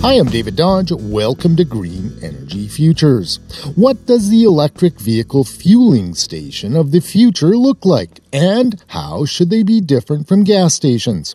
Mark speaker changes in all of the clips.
Speaker 1: Hi, I'm David Dodge. Welcome to Green Energy Futures. What does the electric vehicle fueling station of the future look like? And how should they be different from gas stations?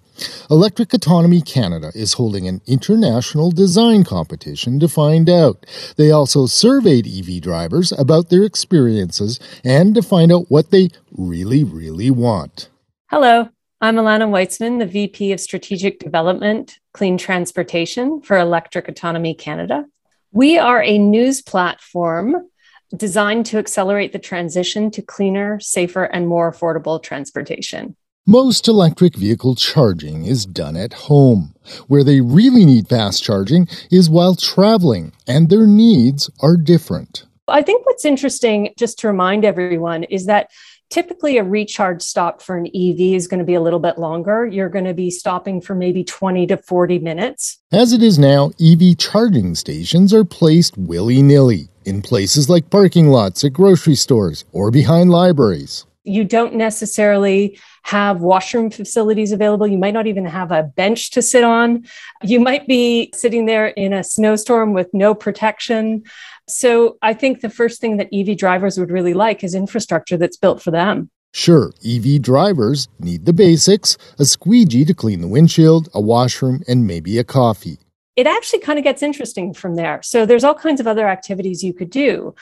Speaker 1: Electric Autonomy Canada is holding an international design competition to find out. They also surveyed EV drivers about their experiences and to find out what they really, really want.
Speaker 2: Hello, I'm Alana Weitzman, the VP of Strategic Development, Clean Transportation for Electric Autonomy Canada. We are a news platform designed to accelerate the transition to cleaner, safer, and more affordable transportation.
Speaker 1: Most electric vehicle charging is done at home. Where they really need fast charging is while traveling, and their needs are different.
Speaker 2: I think what's interesting, just to remind everyone, is that typically a recharge stop for an EV is going to be a little bit longer. You're going to be stopping for maybe 20 to 40 minutes.
Speaker 1: As it is now, EV charging stations are placed willy nilly in places like parking lots at grocery stores or behind libraries.
Speaker 2: You don't necessarily have washroom facilities available. You might not even have a bench to sit on. You might be sitting there in a snowstorm with no protection. So I think the first thing that EV drivers would really like is infrastructure that's built for them.
Speaker 1: Sure, EV drivers need the basics a squeegee to clean the windshield, a washroom, and maybe a coffee.
Speaker 2: It actually kind of gets interesting from there. So there's all kinds of other activities you could do.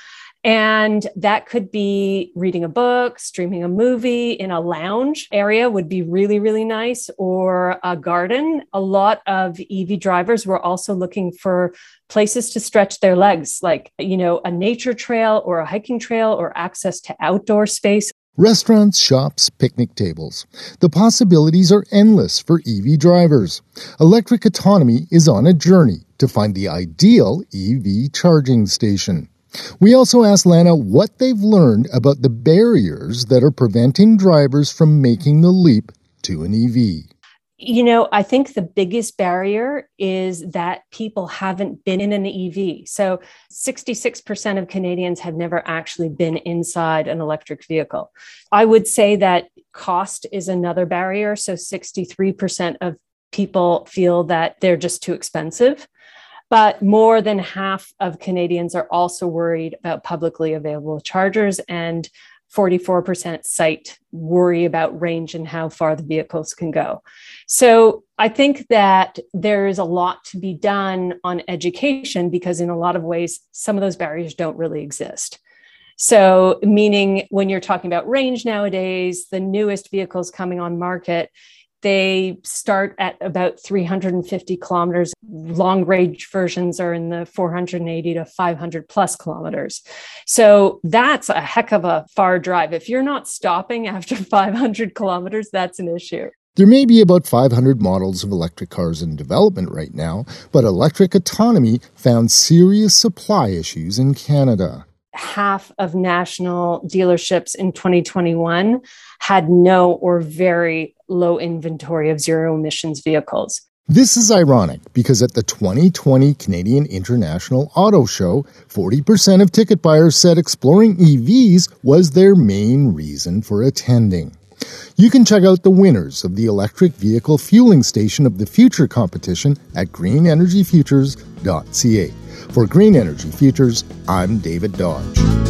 Speaker 2: And that could be reading a book, streaming a movie in a lounge area would be really, really nice, or a garden. A lot of EV drivers were also looking for places to stretch their legs, like, you know, a nature trail or a hiking trail or access to outdoor space.
Speaker 1: Restaurants, shops, picnic tables. The possibilities are endless for EV drivers. Electric Autonomy is on a journey to find the ideal EV charging station. We also asked Lana what they've learned about the barriers that are preventing drivers from making the leap to an EV.
Speaker 2: You know, I think the biggest barrier is that people haven't been in an EV. So 66% of Canadians have never actually been inside an electric vehicle. I would say that cost is another barrier. So 63% of people feel that they're just too expensive. But more than half of Canadians are also worried about publicly available chargers, and 44% cite worry about range and how far the vehicles can go. So I think that there is a lot to be done on education because, in a lot of ways, some of those barriers don't really exist. So, meaning when you're talking about range nowadays, the newest vehicles coming on market, they start at about 350 kilometers. Long range versions are in the 480 to 500 plus kilometers. So that's a heck of a far drive. If you're not stopping after 500 kilometers, that's an issue.
Speaker 1: There may be about 500 models of electric cars in development right now, but electric autonomy found serious supply issues in Canada
Speaker 2: half of national dealerships in 2021 had no or very low inventory of zero emissions vehicles.
Speaker 1: This is ironic because at the 2020 Canadian International Auto Show, 40% of ticket buyers said exploring EVs was their main reason for attending. You can check out the winners of the Electric Vehicle Fueling Station of the Future competition at greenenergyfutures.ca. For Green Energy Futures, I'm David Dodge.